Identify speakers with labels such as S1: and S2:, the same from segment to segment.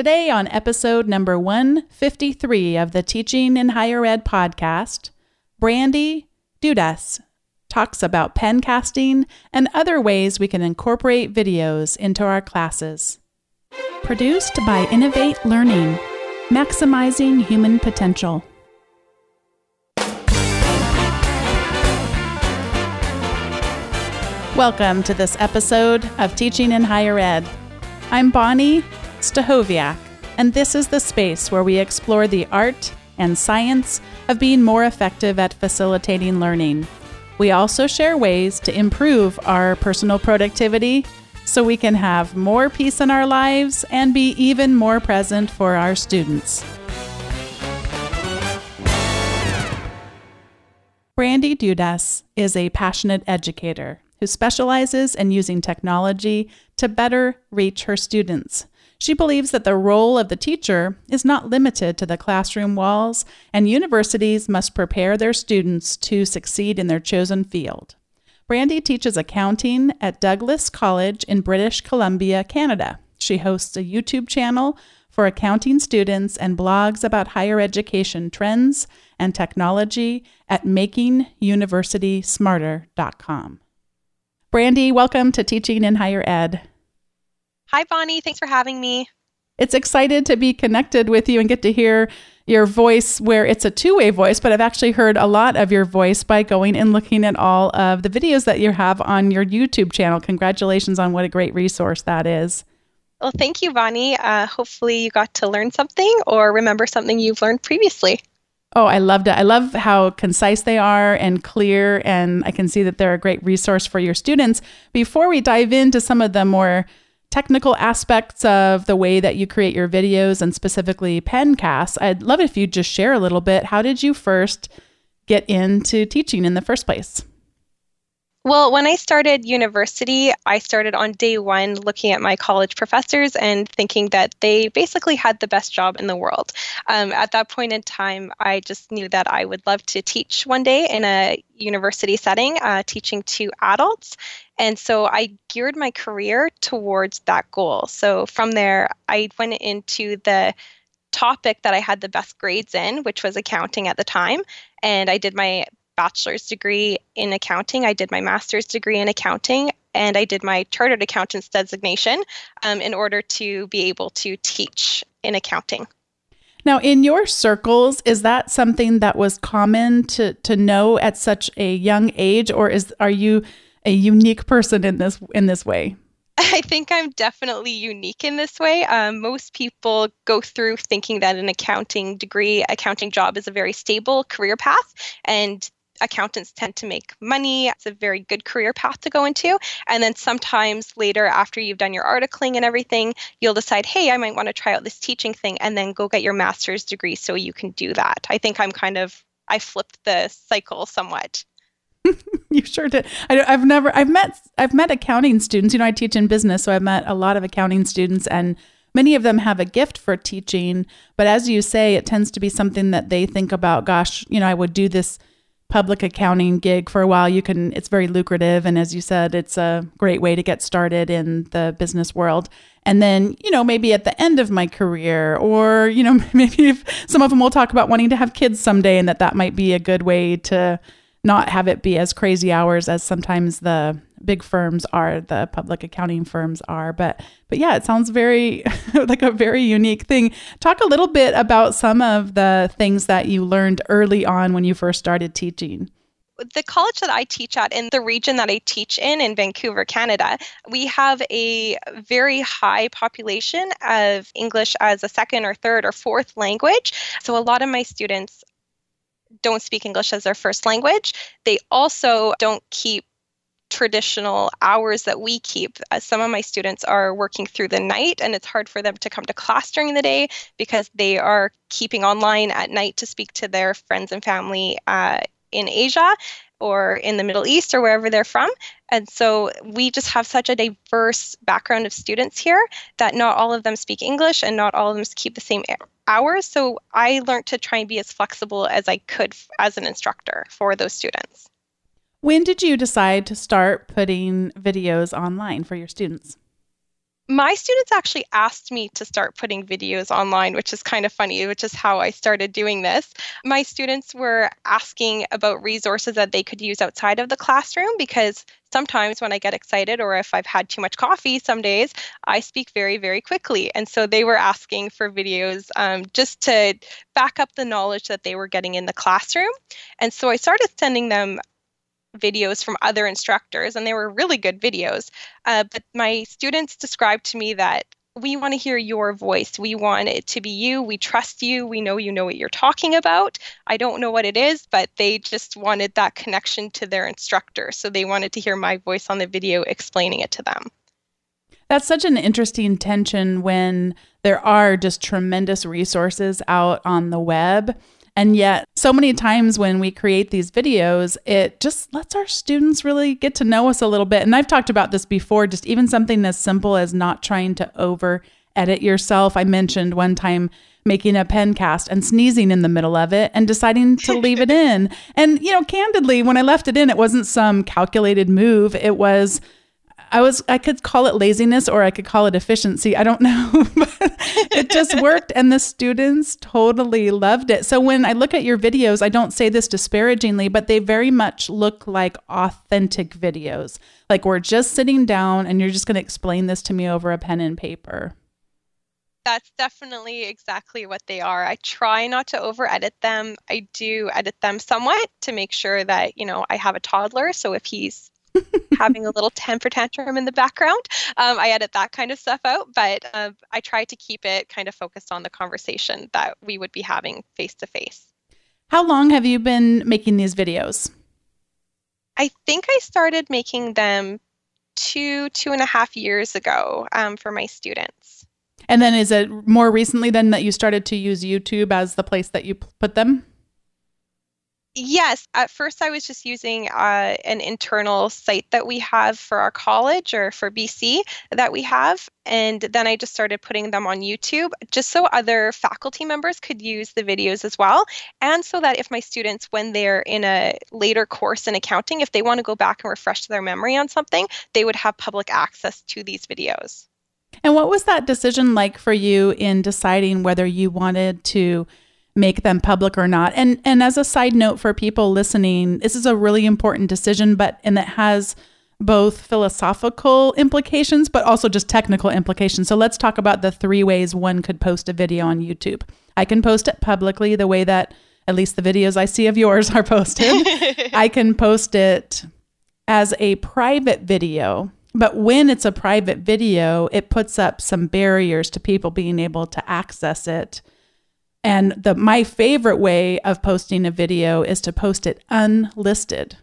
S1: Today, on episode number 153 of the Teaching in Higher Ed podcast, Brandy Dudas talks about pen casting and other ways we can incorporate videos into our classes. Produced by Innovate Learning, maximizing human potential. Welcome to this episode of Teaching in Higher Ed. I'm Bonnie Stachowiak, and this is the space where we explore the art and science of being more effective at facilitating learning. We also share ways to improve our personal productivity so we can have more peace in our lives and be even more present for our students. Brandy Dudas is a passionate educator who specializes in using technology to better reach her students. She believes that the role of the teacher is not limited to the classroom walls, and universities must prepare their students to succeed in their chosen field. Brandy teaches accounting at Douglas College in British Columbia, Canada. She hosts a YouTube channel for accounting students and blogs about higher education trends and technology at makinguniversitysmarter.com. Brandy, welcome to Teaching in Higher Ed.
S2: Hi, Bonnie. Thanks for having me.
S1: It's excited to be connected with you and get to hear your voice where it's a two way voice, but I've actually heard a lot of your voice by going and looking at all of the videos that you have on your YouTube channel. Congratulations on what a great resource that is.
S2: Well, thank you, Bonnie. Uh, hopefully, you got to learn something or remember something you've learned previously.
S1: Oh, I loved it. I love how concise they are and clear, and I can see that they're a great resource for your students. Before we dive into some of the more technical aspects of the way that you create your videos and specifically pencasts, I'd love if you'd just share a little bit. How did you first get into teaching in the first place?
S2: Well, when I started university, I started on day one looking at my college professors and thinking that they basically had the best job in the world. Um, at that point in time, I just knew that I would love to teach one day in a university setting, uh, teaching to adults. And so I geared my career towards that goal. So from there, I went into the topic that I had the best grades in, which was accounting at the time. And I did my bachelor's degree in accounting. I did my master's degree in accounting, and I did my chartered accountant's designation um, in order to be able to teach in accounting.
S1: Now, in your circles, is that something that was common to to know at such a young age, or is are you a unique person in this in this way?
S2: I think I'm definitely unique in this way. Um, most people go through thinking that an accounting degree, accounting job is a very stable career path, and accountants tend to make money. It's a very good career path to go into. And then sometimes later, after you've done your articling and everything, you'll decide, hey, I might want to try out this teaching thing and then go get your master's degree so you can do that. I think I'm kind of, I flipped the cycle somewhat.
S1: you sure did. I, have never, I've met, I've met accounting students. You know, I teach in business, so I've met a lot of accounting students, and many of them have a gift for teaching. But as you say, it tends to be something that they think about. Gosh, you know, I would do this public accounting gig for a while you can it's very lucrative. And as you said it's a great way to get started in the business world. And then you know maybe at the end of my career or you know maybe if some of them will talk about wanting to have kids someday and that that might be a good way to not have it be as crazy hours as sometimes the big firms are the public accounting firms are but but yeah it sounds very like a very unique thing talk a little bit about some of the things that you learned early on when you first started teaching
S2: the college that I teach at in the region that I teach in, in Vancouver, Canada, we have a very high population of English as a second or third or fourth language. So a lot of my students don't speak English as their first language. They also don't keep traditional hours that we keep. As some of my students are working through the night, and it's hard for them to come to class during the day because they are keeping online at night to speak to their friends and family uh, in Asia or in the Middle East or wherever they're from. And so we just have such a diverse background of students here that not all of them speak English and not all of them keep the same hours. So I learned to try and be as flexible as I could as an instructor for those students.
S1: When did you decide to start putting videos online for your students?
S2: my students actually asked me to start putting videos online, which is kind of funny, which is how I started doing this. My students were asking about resources that they could use outside of the classroom because sometimes when I get excited or if I've had too much coffee some days, I speak very, very quickly. And so they were asking for videos um, just to back up the knowledge that they were getting in the classroom. And so I started sending them videos from other instructors, and they were really good videos. Uh, but my students described to me that we want to hear your voice. We want it to be you. We trust you. We know you know what you're talking about. I don't know what it is, but they just wanted that connection to their instructor. So they wanted to hear my voice on the video explaining it to them.
S1: That's such an interesting tension when there are just tremendous resources out on the web and yet, so many times when we create these videos, it just lets our students really get to know us a little bit. And I've talked about this before, just even something as simple as not trying to over edit yourself. I mentioned one time making a pen cast and sneezing in the middle of it and deciding to leave it in. And, you know, candidly, when I left it in, it wasn't some calculated move. It was I was I could call it laziness or I could call it efficiency. I don't know. but it just worked and the students totally loved it. So when I look at your videos, I don't say this disparagingly, but they very much look like authentic videos. Like we're just sitting down and you're just going to explain this to me over a pen and paper.
S2: That's definitely exactly what they are. I try not to over edit them. I do edit them somewhat to make sure that, you know, I have a toddler. So if he's having a little temper tantrum in the background. Um, I edit that kind of stuff out, but uh, I try to keep it kind of focused on the conversation that we would be having face to face.
S1: How long have you been making these videos?
S2: I think I started making them two, two and a half years ago um, for my students.
S1: And then is it more recently then that you started to use YouTube as the place that you put them?
S2: Yes, at first I was just using uh, an internal site that we have for our college or for BC that we have. And then I just started putting them on YouTube just so other faculty members could use the videos as well. And so that if my students, when they're in a later course in accounting, if they want to go back and refresh their memory on something, they would have public access to these videos.
S1: And what was that decision like for you in deciding whether you wanted to? Make them public or not. And and as a side note for people listening, this is a really important decision, but and it has both philosophical implications but also just technical implications. So let's talk about the three ways one could post a video on YouTube. I can post it publicly the way that at least the videos I see of yours are posted. I can post it as a private video. But when it's a private video, it puts up some barriers to people being able to access it and the my favorite way of posting a video is to post it unlisted.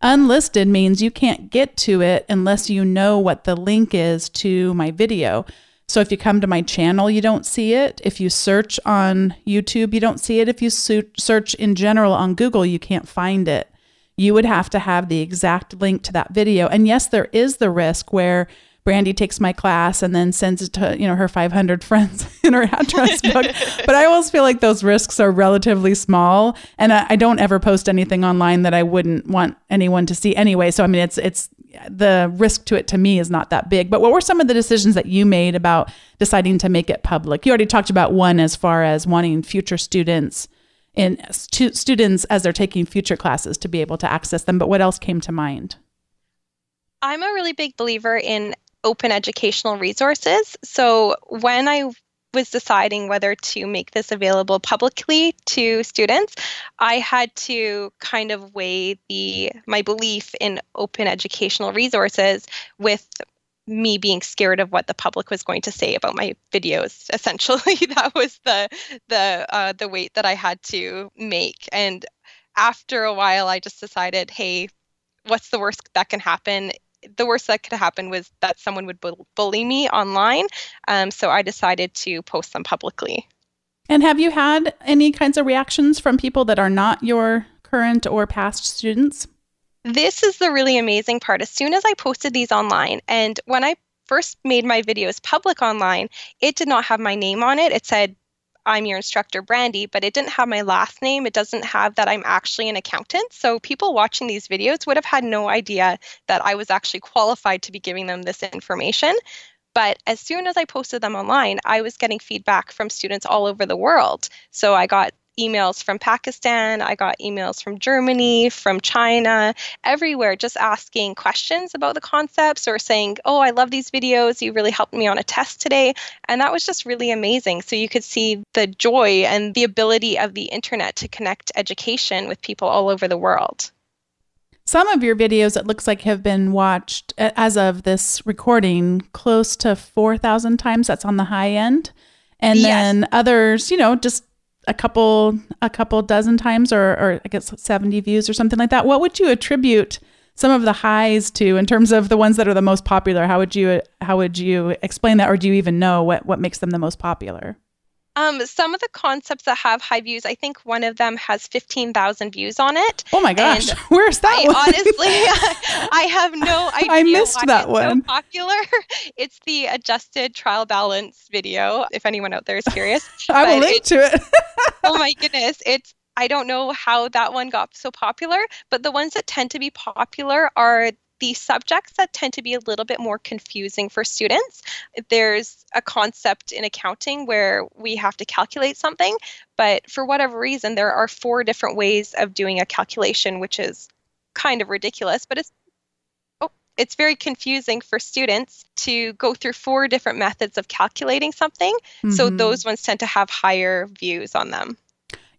S1: Unlisted means you can't get to it unless you know what the link is to my video. So if you come to my channel, you don't see it. If you search on YouTube, you don't see it. If you search in general on Google, you can't find it. You would have to have the exact link to that video. And yes, there is the risk where Brandy takes my class and then sends it to, you know, her 500 friends in her address book. But I always feel like those risks are relatively small. And I, I don't ever post anything online that I wouldn't want anyone to see anyway. So, I mean, it's, it's, the risk to it to me is not that big. But what were some of the decisions that you made about deciding to make it public? You already talked about one as far as wanting future students in stu- students as they're taking future classes to be able to access them. But what else came to mind?
S2: I'm a really big believer in open educational resources. So when I was deciding whether to make this available publicly to students, I had to kind of weigh the my belief in open educational resources with me being scared of what the public was going to say about my videos essentially that was the the uh, the weight that i had to make and after a while i just decided hey what's the worst that can happen the worst that could happen was that someone would bully me online. Um, so I decided to post them publicly.
S1: And have you had any kinds of reactions from people that are not your current or past students?
S2: This is the really amazing part. As soon as I posted these online, and when I first made my videos public online, it did not have my name on it. It said I'm your instructor, Brandy, but it didn't have my last name. It doesn't have that I'm actually an accountant. So people watching these videos would have had no idea that I was actually qualified to be giving them this information. But as soon as I posted them online, I was getting feedback from students all over the world. So I got emails from Pakistan, I got emails from Germany, from China, everywhere, just asking questions about the concepts or saying, Oh, I love these videos. You really helped me on a test today. And that was just really amazing. So you could see the joy and the ability of the internet to connect education with people all over the world.
S1: Some of your videos, it looks like, have been watched as of this recording close to 4,000 times. That's on the high end. And yes. then others, you know, just a couple a couple dozen times or or I guess 70 views or something like that. What would you attribute some of the highs to in terms of the ones that are the most popular? How would you how would you explain that or do you even know what what makes them the most popular?
S2: Um, some of the concepts that have high views, I think one of them has 15,000 views on it.
S1: Oh my gosh, where's that
S2: I,
S1: one?
S2: honestly, I have no idea.
S1: I missed that one.
S2: So popular. It's the adjusted trial balance video, if anyone out there is curious.
S1: I will link it, to it.
S2: oh my goodness. It's I don't know how that one got so popular, but the ones that tend to be popular are the subjects that tend to be a little bit more confusing for students. There's a concept in accounting where we have to calculate something, but for whatever reason, there are four different ways of doing a calculation, which is kind of ridiculous, but it's oh, it's very confusing for students to go through four different methods of calculating something. Mm-hmm. So those ones tend to have higher views on them.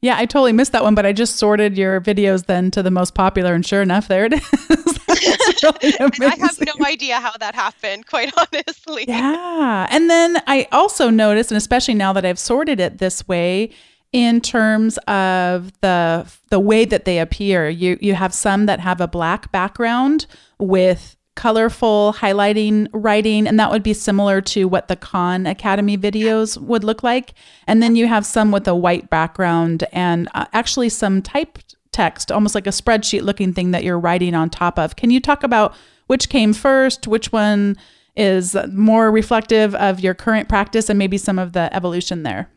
S1: Yeah, I totally missed that one, but I just sorted your videos then to the most popular, and sure enough, there it is.
S2: really I have no idea how that happened, quite honestly.
S1: Yeah. And then I also noticed, and especially now that I've sorted it this way, in terms of the the way that they appear, you you have some that have a black background with colorful highlighting writing and that would be similar to what the Khan Academy videos would look like. And then you have some with a white background and uh, actually some typed text almost like a spreadsheet looking thing that you're writing on top of. Can you talk about which came first? Which one is more reflective of your current practice and maybe some of the evolution there?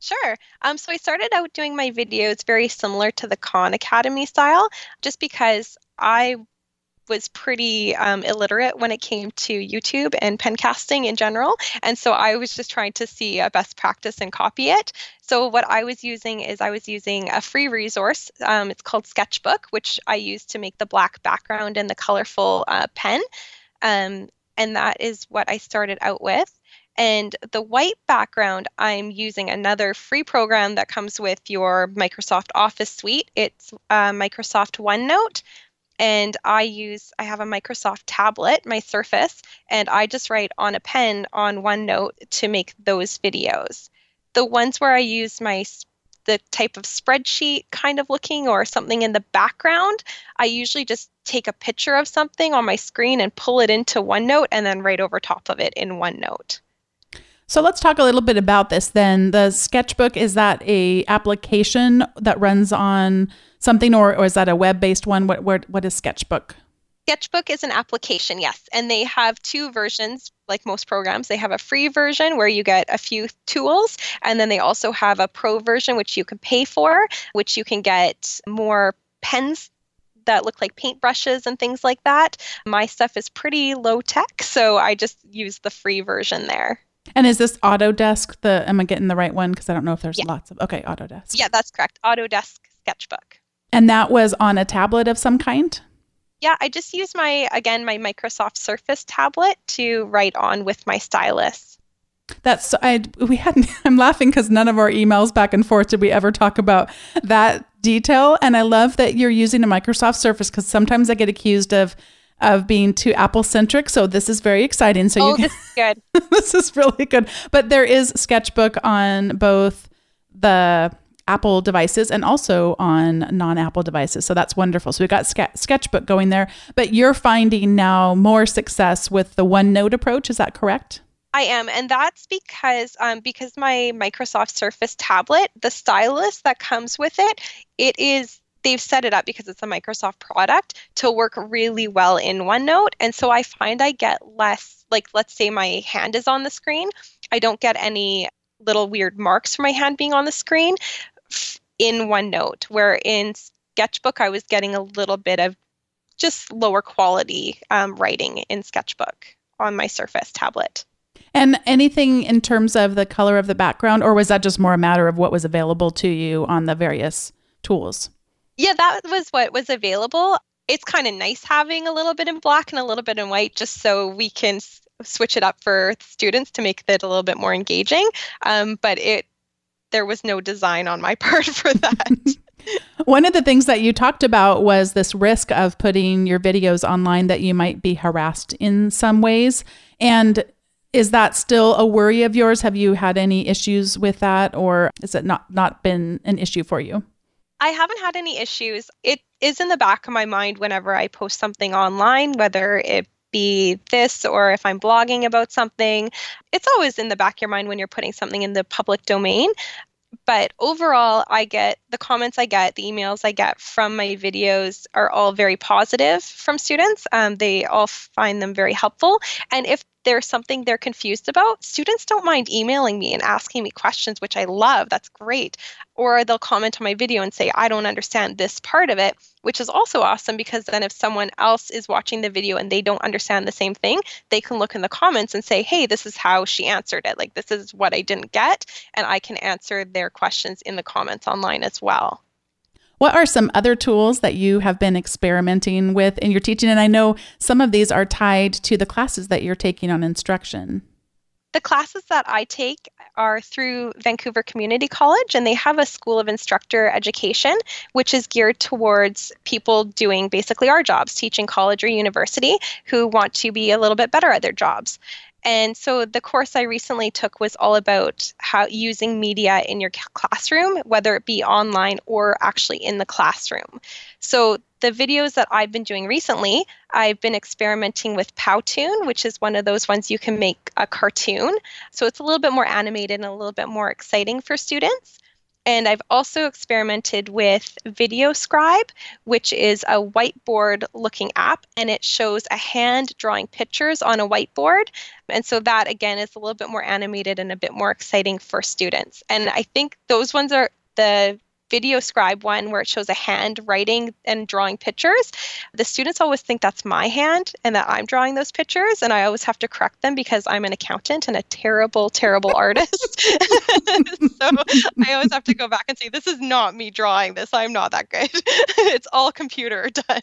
S2: Sure. Um, so I started out doing my videos very similar to the Khan Academy style, just because I was pretty um, illiterate when it came to YouTube and pencasting in general. And so I was just trying to see a best practice and copy it. So what I was using is I was using a free resource. Um, it's called Sketchbook, which I use to make the black background and the colorful uh, pen. Um, and that is what I started out with. And the white background, I'm using another free program that comes with your Microsoft Office suite. It's uh, Microsoft OneNote and I use I have a Microsoft tablet, my Surface, and I just write on a pen on OneNote to make those videos. The ones where I use my the type of spreadsheet kind of looking or something in the background, I usually just take a picture of something on my screen and pull it into OneNote and then write over top of it in OneNote.
S1: So let's talk a little bit about this then. The sketchbook is that a application that runs on something or, or is that a web-based one? What, what what is Sketchbook?
S2: Sketchbook is an application, yes, and they have two versions like most programs. They have a free version where you get a few tools, and then they also have a pro version which you can pay for, which you can get more pens that look like paintbrushes and things like that. My stuff is pretty low tech, so I just use the free version there.
S1: And is this Autodesk the am I getting the right one because I don't know if there's yeah. lots of Okay, Autodesk.
S2: Yeah, that's correct. Autodesk Sketchbook.
S1: And that was on a tablet of some kind?
S2: Yeah, I just use my again my Microsoft Surface tablet to write on with my stylus.
S1: That's I we hadn't I'm laughing cuz none of our emails back and forth did we ever talk about that detail and I love that you're using a Microsoft Surface cuz sometimes I get accused of of being too Apple centric. So this is very exciting. So
S2: oh,
S1: you
S2: can, this is good.
S1: this is really good. But there is Sketchbook on both the Apple devices and also on non-Apple devices. So that's wonderful. So we've got Ske- Sketchbook going there, but you're finding now more success with the OneNote approach. Is that correct?
S2: I am, and that's because um, because my Microsoft Surface tablet, the stylus that comes with it, it is they've set it up because it's a Microsoft product to work really well in OneNote. And so I find I get less, like, let's say my hand is on the screen, I don't get any little weird marks for my hand being on the screen in OneNote, where in Sketchbook, I was getting a little bit of just lower quality um, writing in Sketchbook on my Surface tablet.
S1: And anything in terms of the color of the background, or was that just more a matter of what was available to you on the various tools?
S2: Yeah, that was what was available. It's kind of nice having a little bit in black and a little bit in white just so we can s- switch it up for students to make it a little bit more engaging. Um, but it there was no design on my part for that.
S1: One of the things that you talked about was this risk of putting your videos online that you might be harassed in some ways. And is that still a worry of yours? Have you had any issues with that or has it not not been an issue for you?
S2: I haven't had any issues. It is in the back of my mind whenever I post something online, whether it be this or if I'm blogging about something. It's always in the back of your mind when you're putting something in the public domain. But overall, I get the comments I get, the emails I get from my videos are all very positive from students. Um, they all find them very helpful. And if there's something they're confused about, students don't mind emailing me and asking me questions, which I love. That's great. Or they'll comment on my video and say, I don't understand this part of it, which is also awesome because then if someone else is watching the video and they don't understand the same thing, they can look in the comments and say, hey, this is how she answered it. Like, this is what I didn't get. And I can answer their questions in the comments online as well.
S1: What are some other tools that you have been experimenting with in your teaching? And I know some of these are tied to the classes that you're taking on instruction.
S2: The classes that I take are through Vancouver Community College, and they have a School of Instructor Education, which is geared towards people doing basically our jobs, teaching college or university, who want to be a little bit better at their jobs. And so the course I recently took was all about how using media in your classroom, whether it be online or actually in the classroom. So the videos that I've been doing recently, I've been experimenting with Powtoon, which is one of those ones you can make a cartoon. So it's a little bit more animated and a little bit more exciting for students. And I've also experimented with VideoScribe, which is a whiteboard looking app, and it shows a hand drawing pictures on a whiteboard. And so that, again, is a little bit more animated and a bit more exciting for students. And I think those ones are the VideoScribe one where it shows a hand writing and drawing pictures, the students always think that's my hand and that I'm drawing those pictures. And I always have to correct them because I'm an accountant and a terrible, terrible artist. so I always have to go back and say, this is not me drawing this. I'm not that good. it's all computer done.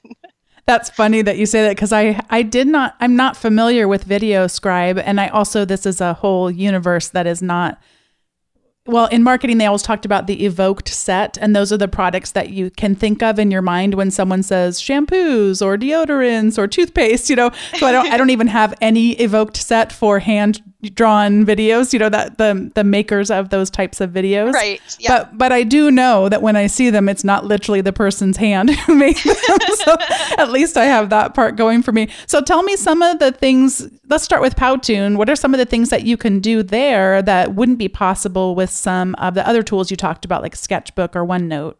S1: That's funny that you say that because I I did not I'm not familiar with Video Scribe and I also this is a whole universe that is not well, in marketing, they always talked about the evoked set, and those are the products that you can think of in your mind when someone says shampoos or deodorants or toothpaste. You know, so I don't, I don't even have any evoked set for hand drawn videos. You know that the the makers of those types of videos,
S2: right? Yeah.
S1: But but I do know that when I see them, it's not literally the person's hand who made them. so at least I have that part going for me. So tell me some of the things. Let's start with Powtoon. What are some of the things that you can do there that wouldn't be possible with some of the other tools you talked about, like Sketchbook or OneNote?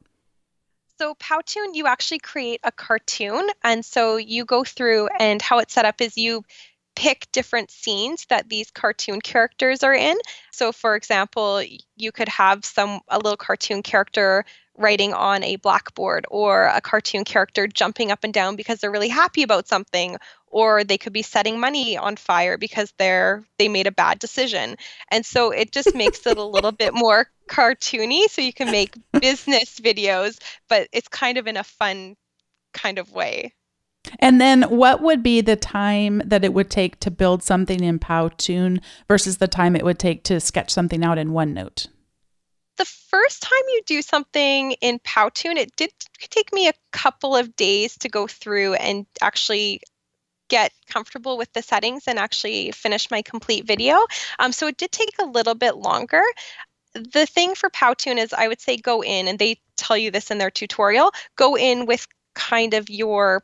S2: So Powtoon, you actually create a cartoon, and so you go through, and how it's set up is you pick different scenes that these cartoon characters are in. So for example, you could have some a little cartoon character writing on a blackboard or a cartoon character jumping up and down because they're really happy about something or they could be setting money on fire because they're they made a bad decision and so it just makes it a little bit more cartoony so you can make business videos but it's kind of in a fun kind of way
S1: and then what would be the time that it would take to build something in powtoon versus the time it would take to sketch something out in onenote
S2: the first time you do something in Powtoon, it did take me a couple of days to go through and actually get comfortable with the settings and actually finish my complete video. Um, so it did take a little bit longer. The thing for Powtoon is I would say go in, and they tell you this in their tutorial, go in with kind of your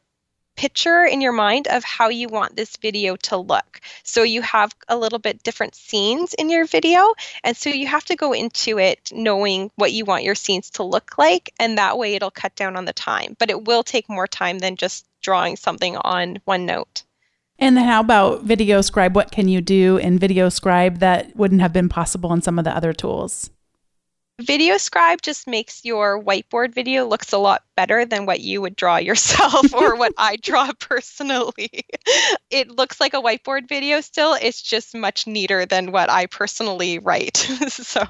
S2: picture in your mind of how you want this video to look. So you have a little bit different scenes in your video. And so you have to go into it knowing what you want your scenes to look like. And that way it'll cut down on the time. But it will take more time than just drawing something on OneNote.
S1: And then how about VideoScribe? What can you do in VideoScribe that wouldn't have been possible in some of the other tools?
S2: VideoScribe just makes your whiteboard video looks a lot better than what you would draw yourself or what I draw personally. It looks like a whiteboard video still. It's just much neater than what I personally write. so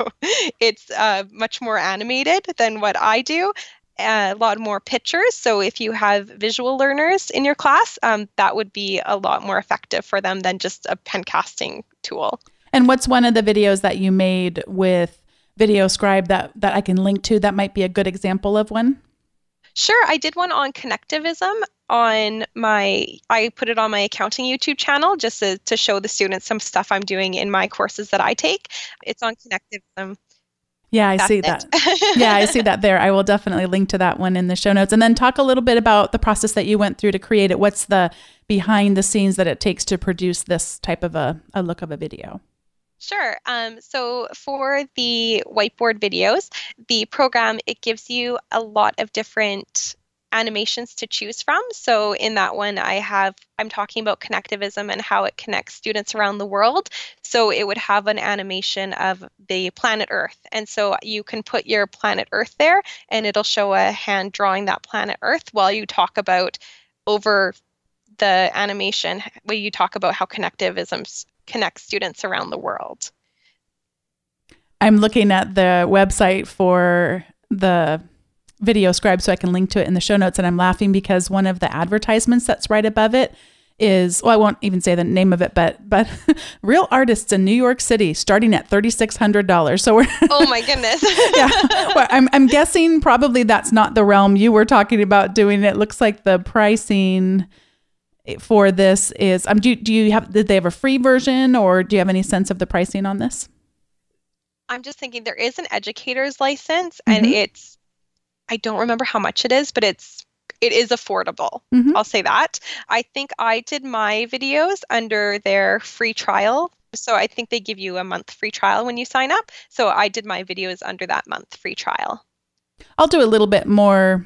S2: it's uh, much more animated than what I do. A lot more pictures. So if you have visual learners in your class, um, that would be a lot more effective for them than just a pen casting tool.
S1: And what's one of the videos that you made with VideoScribe that that I can link to that might be a good example of one?
S2: Sure, I did one on connectivism on my I put it on my accounting YouTube channel just to, to show the students some stuff I'm doing in my courses that I take. It's on connectivism.
S1: Yeah, I That's see it. that. yeah, I see that there. I will definitely link to that one in the show notes. And then talk a little bit about the process that you went through to create it. What's the behind the scenes that it takes to produce this type of a, a look of a video?
S2: Sure. Um, so for the whiteboard videos, the program it gives you a lot of different animations to choose from. So in that one, I have I'm talking about connectivism and how it connects students around the world. So it would have an animation of the planet Earth, and so you can put your planet Earth there, and it'll show a hand drawing that planet Earth while you talk about over the animation where you talk about how connectivism connects students around the world.
S1: I'm looking at the website for the video scribe so I can link to it in the show notes. And I'm laughing because one of the advertisements that's right above it is well, I won't even say the name of it, but but real artists in New York City starting at thirty six hundred dollars. So we're
S2: oh my goodness,
S1: yeah. Well, I'm I'm guessing probably that's not the realm you were talking about doing. It looks like the pricing for this is um do, do you have did they have a free version or do you have any sense of the pricing on this?
S2: I'm just thinking there is an educator's license and mm-hmm. it's i don't remember how much it is but it's it is affordable. Mm-hmm. i'll say that. I think i did my videos under their free trial. So i think they give you a month free trial when you sign up. So i did my videos under that month free trial.
S1: I'll do a little bit more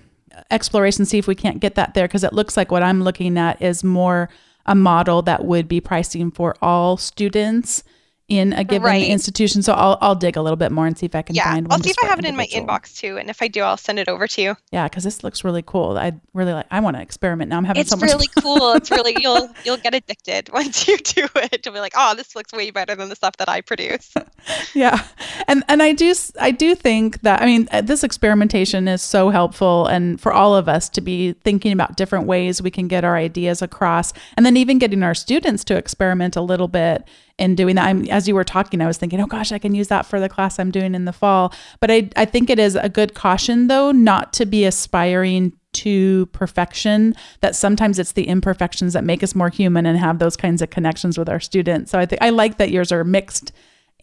S1: exploration, see if we can't get that there because it looks like what I'm looking at is more a model that would be pricing for all students in a given right. institution. So I'll I'll dig a little bit more and see if I can
S2: yeah,
S1: find
S2: one. I'll see if I have it in my inbox too, and if I do, I'll send it over to you.
S1: Yeah, because this looks really cool. I really like. I want to experiment now. I'm having
S2: it's
S1: so
S2: much. It's really cool. It's really you'll you'll get addicted once you do it. You'll be like, oh, this looks way better than the stuff that I produce.
S1: yeah, and and I do I do think that I mean uh, this experimentation is so helpful, and for all of us to be thinking about different ways we can get our ideas across, and then even getting our students to experiment a little bit in doing that. I'm, as you were talking, I was thinking, oh gosh, I can use that for the class I'm doing in the fall. But I, I think it is a good caution, though, not to be aspiring to perfection that sometimes it's the imperfections that make us more human and have those kinds of connections with our students so i think i like that yours are mixed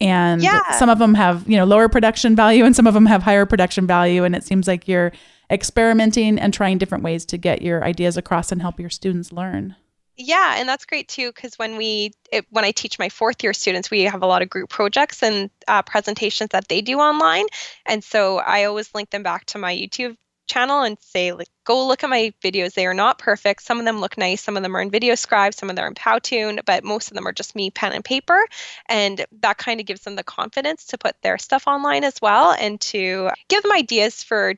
S1: and yeah. some of them have you know lower production value and some of them have higher production value and it seems like you're experimenting and trying different ways to get your ideas across and help your students learn
S2: yeah, and that's great too because when we it, when I teach my fourth year students, we have a lot of group projects and uh, presentations that they do online, and so I always link them back to my YouTube channel and say like go look at my videos they are not perfect. Some of them look nice some of them are in VideoScribe some of them are in powtoon but most of them are just me pen and paper and that kind of gives them the confidence to put their stuff online as well and to give them ideas for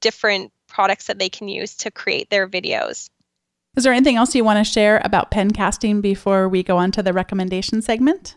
S2: different products that they can use to create their videos
S1: is there anything else you want to share about pen casting before we go on to the recommendation segment?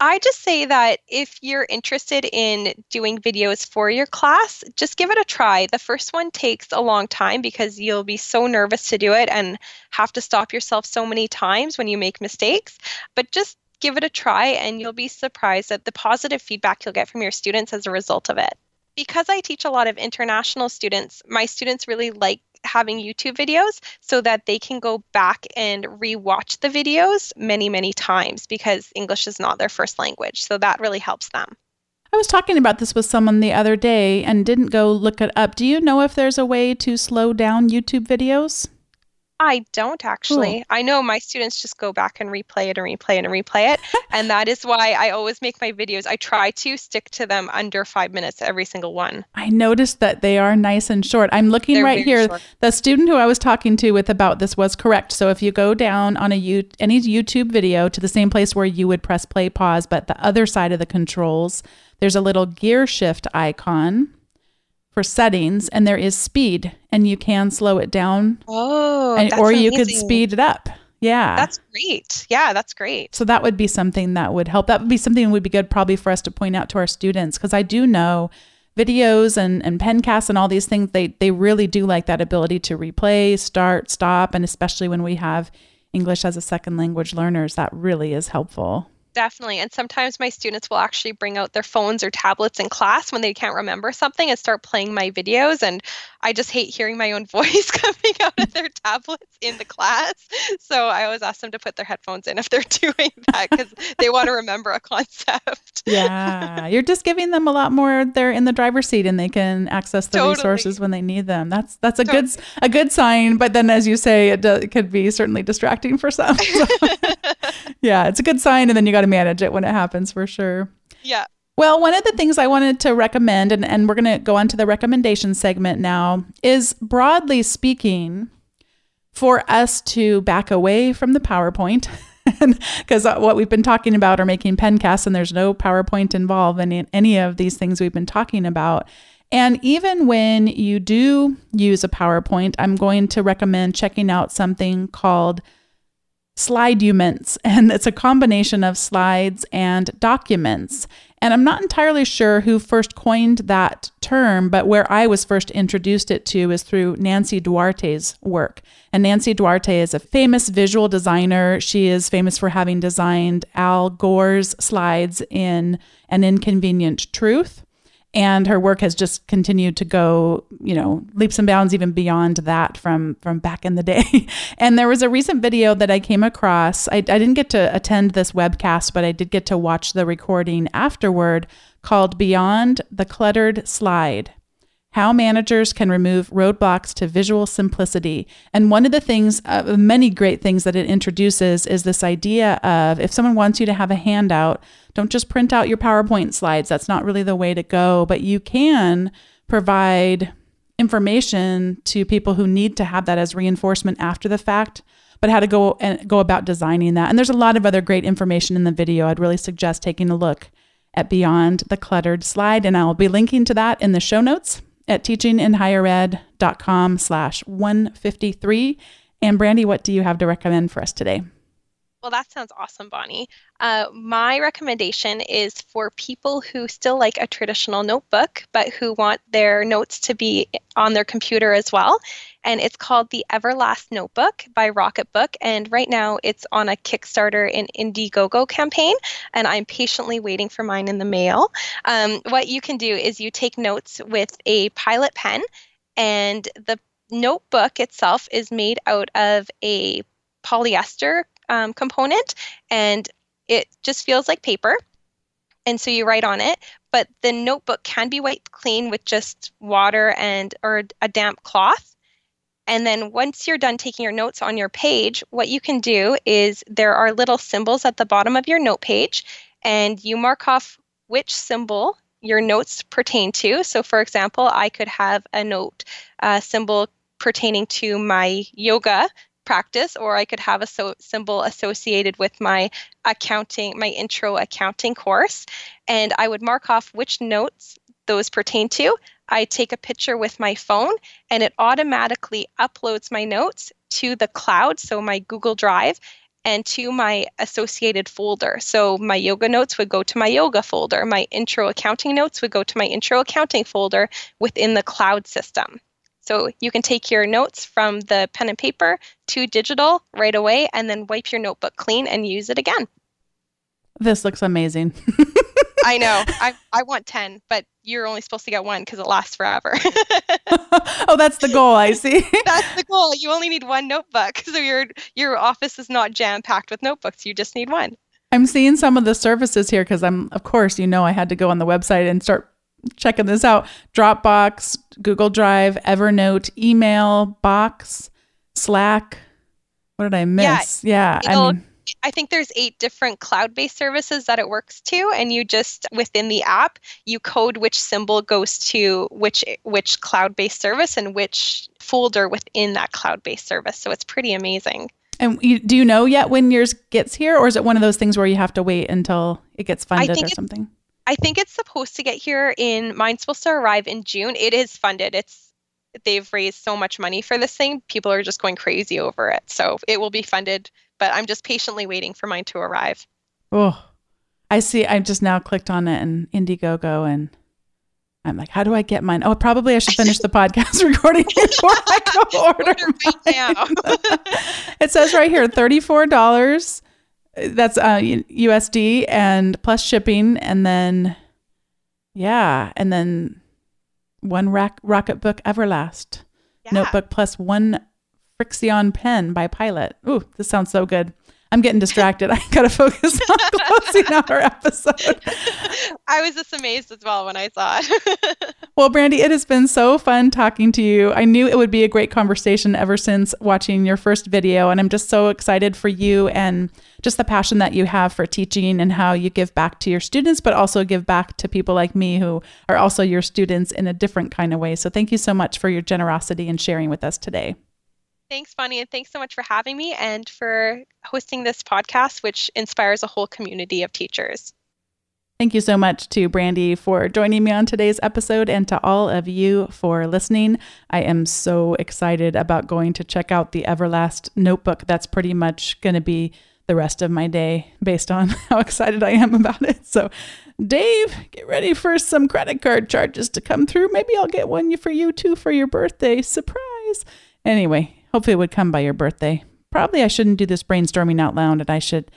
S2: I just say that if you're interested in doing videos for your class, just give it a try. The first one takes a long time because you'll be so nervous to do it and have to stop yourself so many times when you make mistakes. But just give it a try and you'll be surprised at the positive feedback you'll get from your students as a result of it. Because I teach a lot of international students, my students really like having YouTube videos so that they can go back and rewatch the videos many, many times because English is not their first language. So that really helps them.
S1: I was talking about this with someone the other day and didn't go look it up. Do you know if there's a way to slow down YouTube videos?
S2: I don't actually. Cool. I know my students just go back and replay it and replay it and replay it. and that is why I always make my videos, I try to stick to them under five minutes every single one.
S1: I noticed that they are nice and short. I'm looking They're right here. Short. The student who I was talking to with about this was correct. So if you go down on a U- any YouTube video to the same place where you would press play pause, but the other side of the controls, there's a little gear shift icon for settings and there is speed and you can slow it down.
S2: Oh,
S1: and, or you could speed it up. Yeah.
S2: That's great. Yeah, that's great.
S1: So that would be something that would help. That would be something that would be good probably for us to point out to our students because I do know videos and, and pencasts and all these things, they, they really do like that ability to replay, start, stop. And especially when we have English as a second language learners, that really is helpful.
S2: Definitely. And sometimes my students will actually bring out their phones or tablets in class when they can't remember something and start playing my videos. And I just hate hearing my own voice coming out of their tablets in the class. So I always ask them to put their headphones in if they're doing that because they want to remember a concept.
S1: yeah. You're just giving them a lot more. They're in the driver's seat and they can access the totally. resources when they need them. That's that's a totally. good a good sign. But then, as you say, it, do, it could be certainly distracting for some. So. yeah, it's a good sign. And then you got to manage it when it happens for sure.
S2: Yeah.
S1: Well, one of the things I wanted to recommend, and, and we're going to go on to the recommendation segment now, is broadly speaking, for us to back away from the PowerPoint. Because uh, what we've been talking about are making pencasts, and there's no PowerPoint involved in any of these things we've been talking about. And even when you do use a PowerPoint, I'm going to recommend checking out something called Sliduments, and it's a combination of slides and documents. And I'm not entirely sure who first coined that term, but where I was first introduced it to is through Nancy Duarte's work. And Nancy Duarte is a famous visual designer. She is famous for having designed Al Gore's slides in An Inconvenient Truth and her work has just continued to go you know leaps and bounds even beyond that from from back in the day. And there was a recent video that i came across. I, I didn't get to attend this webcast but i did get to watch the recording afterward called beyond the cluttered slide how managers can remove roadblocks to visual simplicity. And one of the things, uh, many great things that it introduces is this idea of if someone wants you to have a handout, don't just print out your PowerPoint slides. That's not really the way to go, but you can provide information to people who need to have that as reinforcement after the fact but how to go and go about designing that and there's a lot of other great information in the video i'd really suggest taking a look at beyond the cluttered slide and i'll be linking to that in the show notes at teachinginhighered.com slash 153. And Brandy, what do you have to recommend for us today?
S2: Well, that sounds awesome, Bonnie. Uh, my recommendation is for people who still like a traditional notebook, but who want their notes to be on their computer as well. And it's called The Everlast Notebook by Rocketbook. And right now it's on a Kickstarter and Indiegogo campaign. And I'm patiently waiting for mine in the mail. Um, what you can do is you take notes with a pilot pen, and the notebook itself is made out of a polyester um, component and it just feels like paper. And so you write on it, but the notebook can be wiped clean with just water and or a damp cloth. And then once you're done taking your notes on your page, what you can do is there are little symbols at the bottom of your note page, and you mark off which symbol your notes pertain to. So, for example, I could have a note uh, symbol pertaining to my yoga practice, or I could have a so- symbol associated with my accounting, my intro accounting course. And I would mark off which notes those pertain to. I take a picture with my phone and it automatically uploads my notes to the cloud, so my Google Drive, and to my associated folder. So my yoga notes would go to my yoga folder, my intro accounting notes would go to my intro accounting folder within the cloud system. So you can take your notes from the pen and paper to digital right away and then wipe your notebook clean and use it again.
S1: This looks amazing.
S2: I know. I, I want 10, but you're only supposed to get one because it lasts forever.
S1: oh, that's the goal. I see.
S2: that's the goal. You only need one notebook. So your your office is not jam packed with notebooks. You just need one.
S1: I'm seeing some of the services here because I'm, of course, you know, I had to go on the website and start checking this out Dropbox, Google Drive, Evernote, email, Box, Slack, What did I miss? Yeah.
S2: I mean, I think there's eight different cloud-based services that it works to, and you just within the app you code which symbol goes to which which cloud-based service and which folder within that cloud-based service. So it's pretty amazing.
S1: And you, do you know yet when yours gets here, or is it one of those things where you have to wait until it gets funded or something?
S2: I think it's supposed to get here in. Mine's supposed to arrive in June. It is funded. It's they've raised so much money for this thing. People are just going crazy over it. So it will be funded but I'm just patiently waiting for mine to arrive.
S1: Oh, I see. I just now clicked on it in Indiegogo and I'm like, how do I get mine? Oh, probably I should finish the podcast recording before I go order right now. it says right here, thirty-four dollars. That's uh, USD and plus shipping, and then yeah, and then one rack, Rocketbook Everlast yeah. notebook plus one Frixion pen by Pilot. Ooh, this sounds so good. I'm getting distracted. I gotta focus on closing out our episode.
S2: I was just amazed as well when I saw it.
S1: well, Brandy, it has been so fun talking to you. I knew it would be a great conversation ever since watching your first video, and I'm just so excited for you and just the passion that you have for teaching and how you give back to your students, but also give back to people like me who are also your students in a different kind of way. So, thank you so much for your generosity and sharing with us today.
S2: Thanks, Bonnie, and thanks so much for having me and for hosting this podcast, which inspires a whole community of teachers.
S1: Thank you so much to Brandy for joining me on today's episode and to all of you for listening. I am so excited about going to check out the Everlast notebook. That's pretty much going to be the rest of my day based on how excited I am about it. So, Dave, get ready for some credit card charges to come through. Maybe I'll get one for you too for your birthday. Surprise. Anyway, Hopefully, it would come by your birthday. Probably I shouldn't do this brainstorming out loud and I should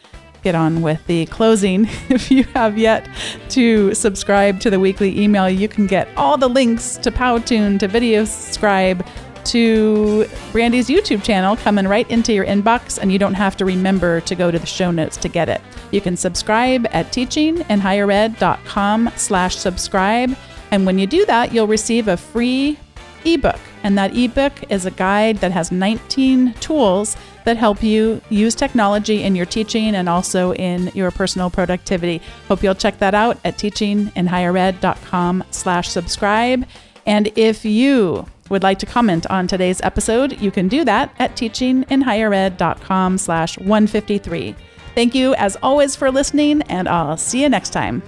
S1: get on with the closing. If you have yet to subscribe to the weekly email, you can get all the links to Powtoon, to VideoScribe, to Brandy's YouTube channel coming right into your inbox, and you don't have to remember to go to the show notes to get it. You can subscribe at teachinginhighered.com slash subscribe. And when you do that, you'll receive a free ebook. And that ebook is a guide that has 19 tools that help you use technology in your teaching and also in your personal productivity. Hope you'll check that out at teachinginhighered.com slash subscribe. And if you would like to comment on today's episode, you can do that at teachinginhighered.com slash 153. Thank you as always for listening, and I'll see you next time.